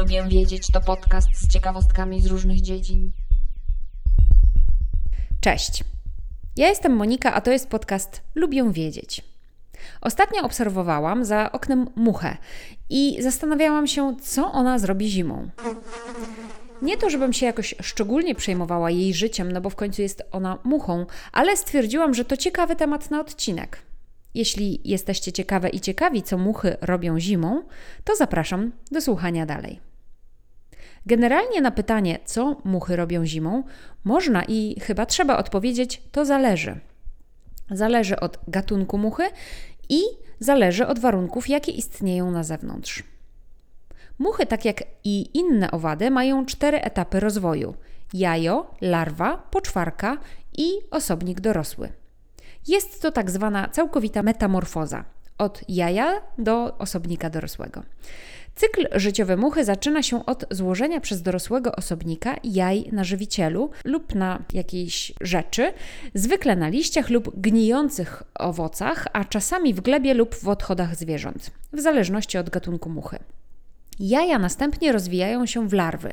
Lubię wiedzieć to podcast z ciekawostkami z różnych dziedzin. Cześć. Ja jestem Monika, a to jest podcast Lubię wiedzieć. Ostatnio obserwowałam za oknem muchę i zastanawiałam się, co ona zrobi zimą. Nie to, żebym się jakoś szczególnie przejmowała jej życiem, no bo w końcu jest ona muchą, ale stwierdziłam, że to ciekawy temat na odcinek. Jeśli jesteście ciekawe i ciekawi, co muchy robią zimą, to zapraszam do słuchania dalej. Generalnie na pytanie, co muchy robią zimą, można i chyba trzeba odpowiedzieć: to zależy. Zależy od gatunku muchy i zależy od warunków, jakie istnieją na zewnątrz. Muchy, tak jak i inne owady, mają cztery etapy rozwoju: jajo, larwa, poczwarka i osobnik dorosły. Jest to tak zwana całkowita metamorfoza od jaja do osobnika dorosłego. Cykl życiowy muchy zaczyna się od złożenia przez dorosłego osobnika jaj na żywicielu lub na jakiejś rzeczy, zwykle na liściach lub gnijących owocach, a czasami w glebie lub w odchodach zwierząt, w zależności od gatunku muchy. Jaja następnie rozwijają się w larwy.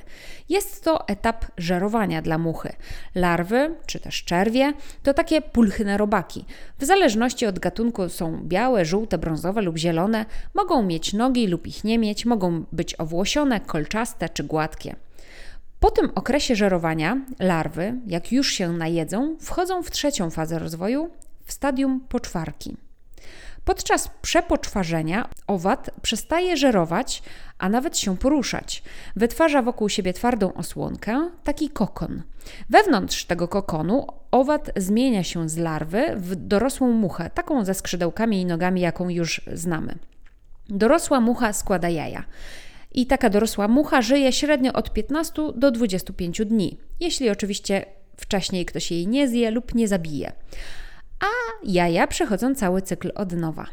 Jest to etap żerowania dla muchy. Larwy, czy też czerwie, to takie pulchne robaki. W zależności od gatunku są białe, żółte, brązowe lub zielone, mogą mieć nogi lub ich nie mieć, mogą być owłosione, kolczaste czy gładkie. Po tym okresie żerowania larwy, jak już się najedzą, wchodzą w trzecią fazę rozwoju, w stadium poczwarki. Podczas przepoczwarzenia owad przestaje żerować, a nawet się poruszać. Wytwarza wokół siebie twardą osłonkę, taki kokon. Wewnątrz tego kokonu owad zmienia się z larwy w dorosłą muchę, taką ze skrzydełkami i nogami, jaką już znamy. Dorosła mucha składa jaja. I taka dorosła mucha żyje średnio od 15 do 25 dni, jeśli oczywiście wcześniej ktoś jej nie zje lub nie zabije a jaja przechodzą cały cykl od nowa.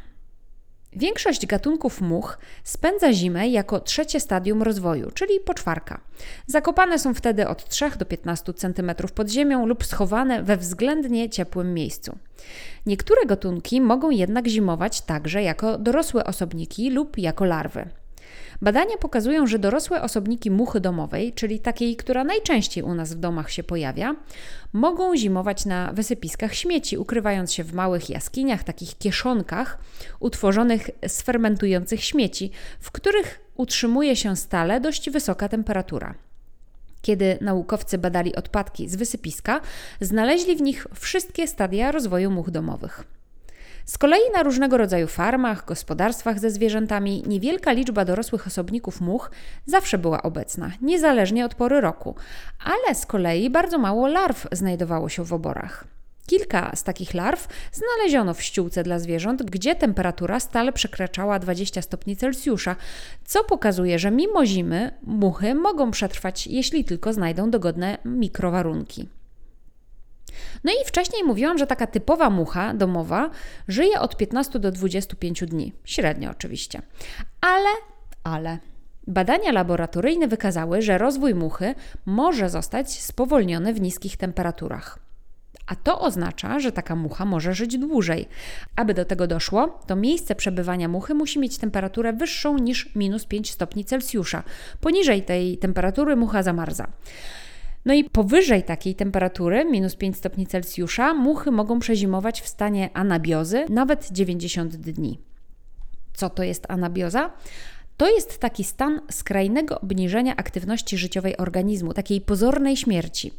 Większość gatunków much spędza zimę jako trzecie stadium rozwoju, czyli poczwarka. Zakopane są wtedy od 3 do 15 cm pod ziemią lub schowane we względnie ciepłym miejscu. Niektóre gatunki mogą jednak zimować także jako dorosłe osobniki lub jako larwy. Badania pokazują, że dorosłe osobniki muchy domowej, czyli takiej, która najczęściej u nas w domach się pojawia, mogą zimować na wysypiskach śmieci, ukrywając się w małych jaskiniach, takich kieszonkach utworzonych z fermentujących śmieci, w których utrzymuje się stale dość wysoka temperatura. Kiedy naukowcy badali odpadki z wysypiska, znaleźli w nich wszystkie stadia rozwoju much domowych. Z kolei na różnego rodzaju farmach, gospodarstwach ze zwierzętami niewielka liczba dorosłych osobników much zawsze była obecna, niezależnie od pory roku, ale z kolei bardzo mało larw znajdowało się w oborach. Kilka z takich larw znaleziono w ściółce dla zwierząt, gdzie temperatura stale przekraczała 20 stopni Celsjusza, co pokazuje, że mimo zimy muchy mogą przetrwać, jeśli tylko znajdą dogodne mikrowarunki. No i wcześniej mówiłam, że taka typowa mucha domowa żyje od 15 do 25 dni, średnio oczywiście. Ale, ale. Badania laboratoryjne wykazały, że rozwój muchy może zostać spowolniony w niskich temperaturach. A to oznacza, że taka mucha może żyć dłużej. Aby do tego doszło, to miejsce przebywania muchy musi mieć temperaturę wyższą niż minus 5 stopni Celsjusza. Poniżej tej temperatury mucha zamarza. No i powyżej takiej temperatury, minus 5 stopni Celsjusza, muchy mogą przezimować w stanie anabiozy nawet 90 dni. Co to jest anabioza? To jest taki stan skrajnego obniżenia aktywności życiowej organizmu, takiej pozornej śmierci.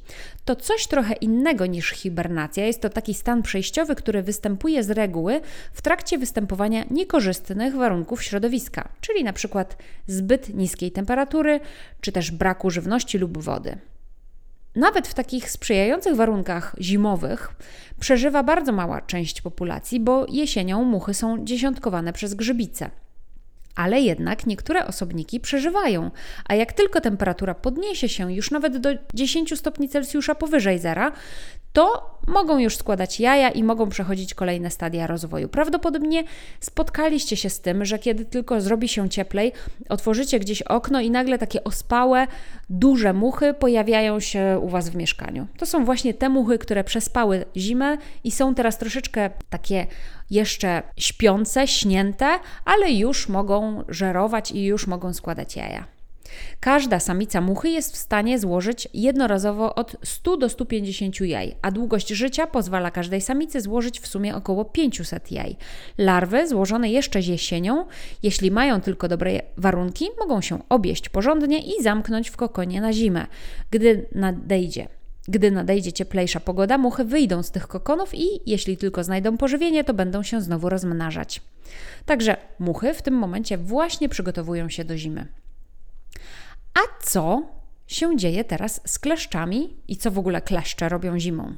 To coś trochę innego niż hibernacja. Jest to taki stan przejściowy, który występuje z reguły w trakcie występowania niekorzystnych warunków środowiska, czyli na przykład zbyt niskiej temperatury, czy też braku żywności lub wody nawet w takich sprzyjających warunkach zimowych przeżywa bardzo mała część populacji, bo jesienią muchy są dziesiątkowane przez grzybice. Ale jednak niektóre osobniki przeżywają, a jak tylko temperatura podniesie się już nawet do 10 stopni Celsjusza powyżej zera, to mogą już składać jaja i mogą przechodzić kolejne stadia rozwoju. Prawdopodobnie spotkaliście się z tym, że kiedy tylko zrobi się cieplej, otworzycie gdzieś okno i nagle takie ospałe, duże muchy pojawiają się u Was w mieszkaniu. To są właśnie te muchy, które przespały zimę i są teraz troszeczkę takie jeszcze śpiące, śnięte, ale już mogą żerować i już mogą składać jaja. Każda samica muchy jest w stanie złożyć jednorazowo od 100 do 150 jaj, a długość życia pozwala każdej samicy złożyć w sumie około 500 jaj. Larwy złożone jeszcze jesienią, jeśli mają tylko dobre warunki, mogą się obieść porządnie i zamknąć w kokonie na zimę, gdy nadejdzie. Gdy nadejdzie cieplejsza pogoda, muchy wyjdą z tych kokonów i jeśli tylko znajdą pożywienie, to będą się znowu rozmnażać. Także muchy w tym momencie właśnie przygotowują się do zimy. A co się dzieje teraz z kleszczami i co w ogóle kleszcze robią zimą?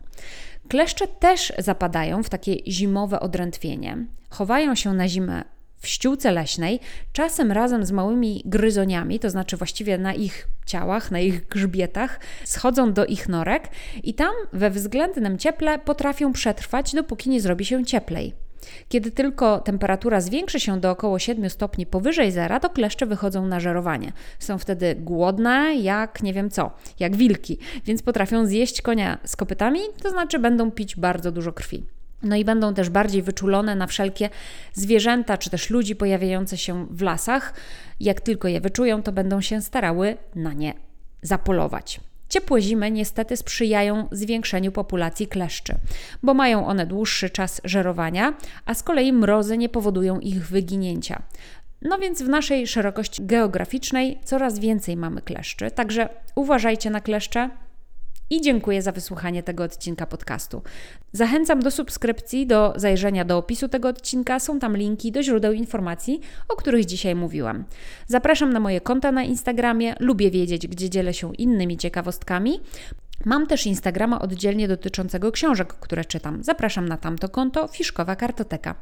Kleszcze też zapadają w takie zimowe odrętwienie, chowają się na zimę w ściółce leśnej, czasem razem z małymi gryzoniami, to znaczy właściwie na ich ciałach, na ich grzbietach, schodzą do ich norek i tam we względnym cieple potrafią przetrwać, dopóki nie zrobi się cieplej. Kiedy tylko temperatura zwiększy się do około 7 stopni powyżej zera, to kleszcze wychodzą na żerowanie. Są wtedy głodne, jak nie wiem co, jak wilki, więc potrafią zjeść konia z kopytami, to znaczy będą pić bardzo dużo krwi. No i będą też bardziej wyczulone na wszelkie zwierzęta czy też ludzi pojawiające się w lasach. Jak tylko je wyczują, to będą się starały na nie zapolować. Ciepłe zimy niestety sprzyjają zwiększeniu populacji kleszczy, bo mają one dłuższy czas żerowania, a z kolei mrozy nie powodują ich wyginięcia. No więc w naszej szerokości geograficznej coraz więcej mamy kleszczy, także uważajcie na kleszcze, i dziękuję za wysłuchanie tego odcinka podcastu. Zachęcam do subskrypcji, do zajrzenia do opisu tego odcinka. Są tam linki do źródeł informacji, o których dzisiaj mówiłam. Zapraszam na moje konta na Instagramie. Lubię wiedzieć, gdzie dzielę się innymi ciekawostkami. Mam też Instagrama oddzielnie dotyczącego książek, które czytam. Zapraszam na tamto konto Fiszkowa Kartoteka.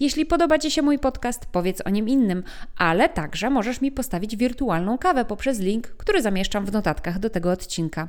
Jeśli podoba Ci się mój podcast, powiedz o nim innym, ale także możesz mi postawić wirtualną kawę poprzez link, który zamieszczam w notatkach do tego odcinka.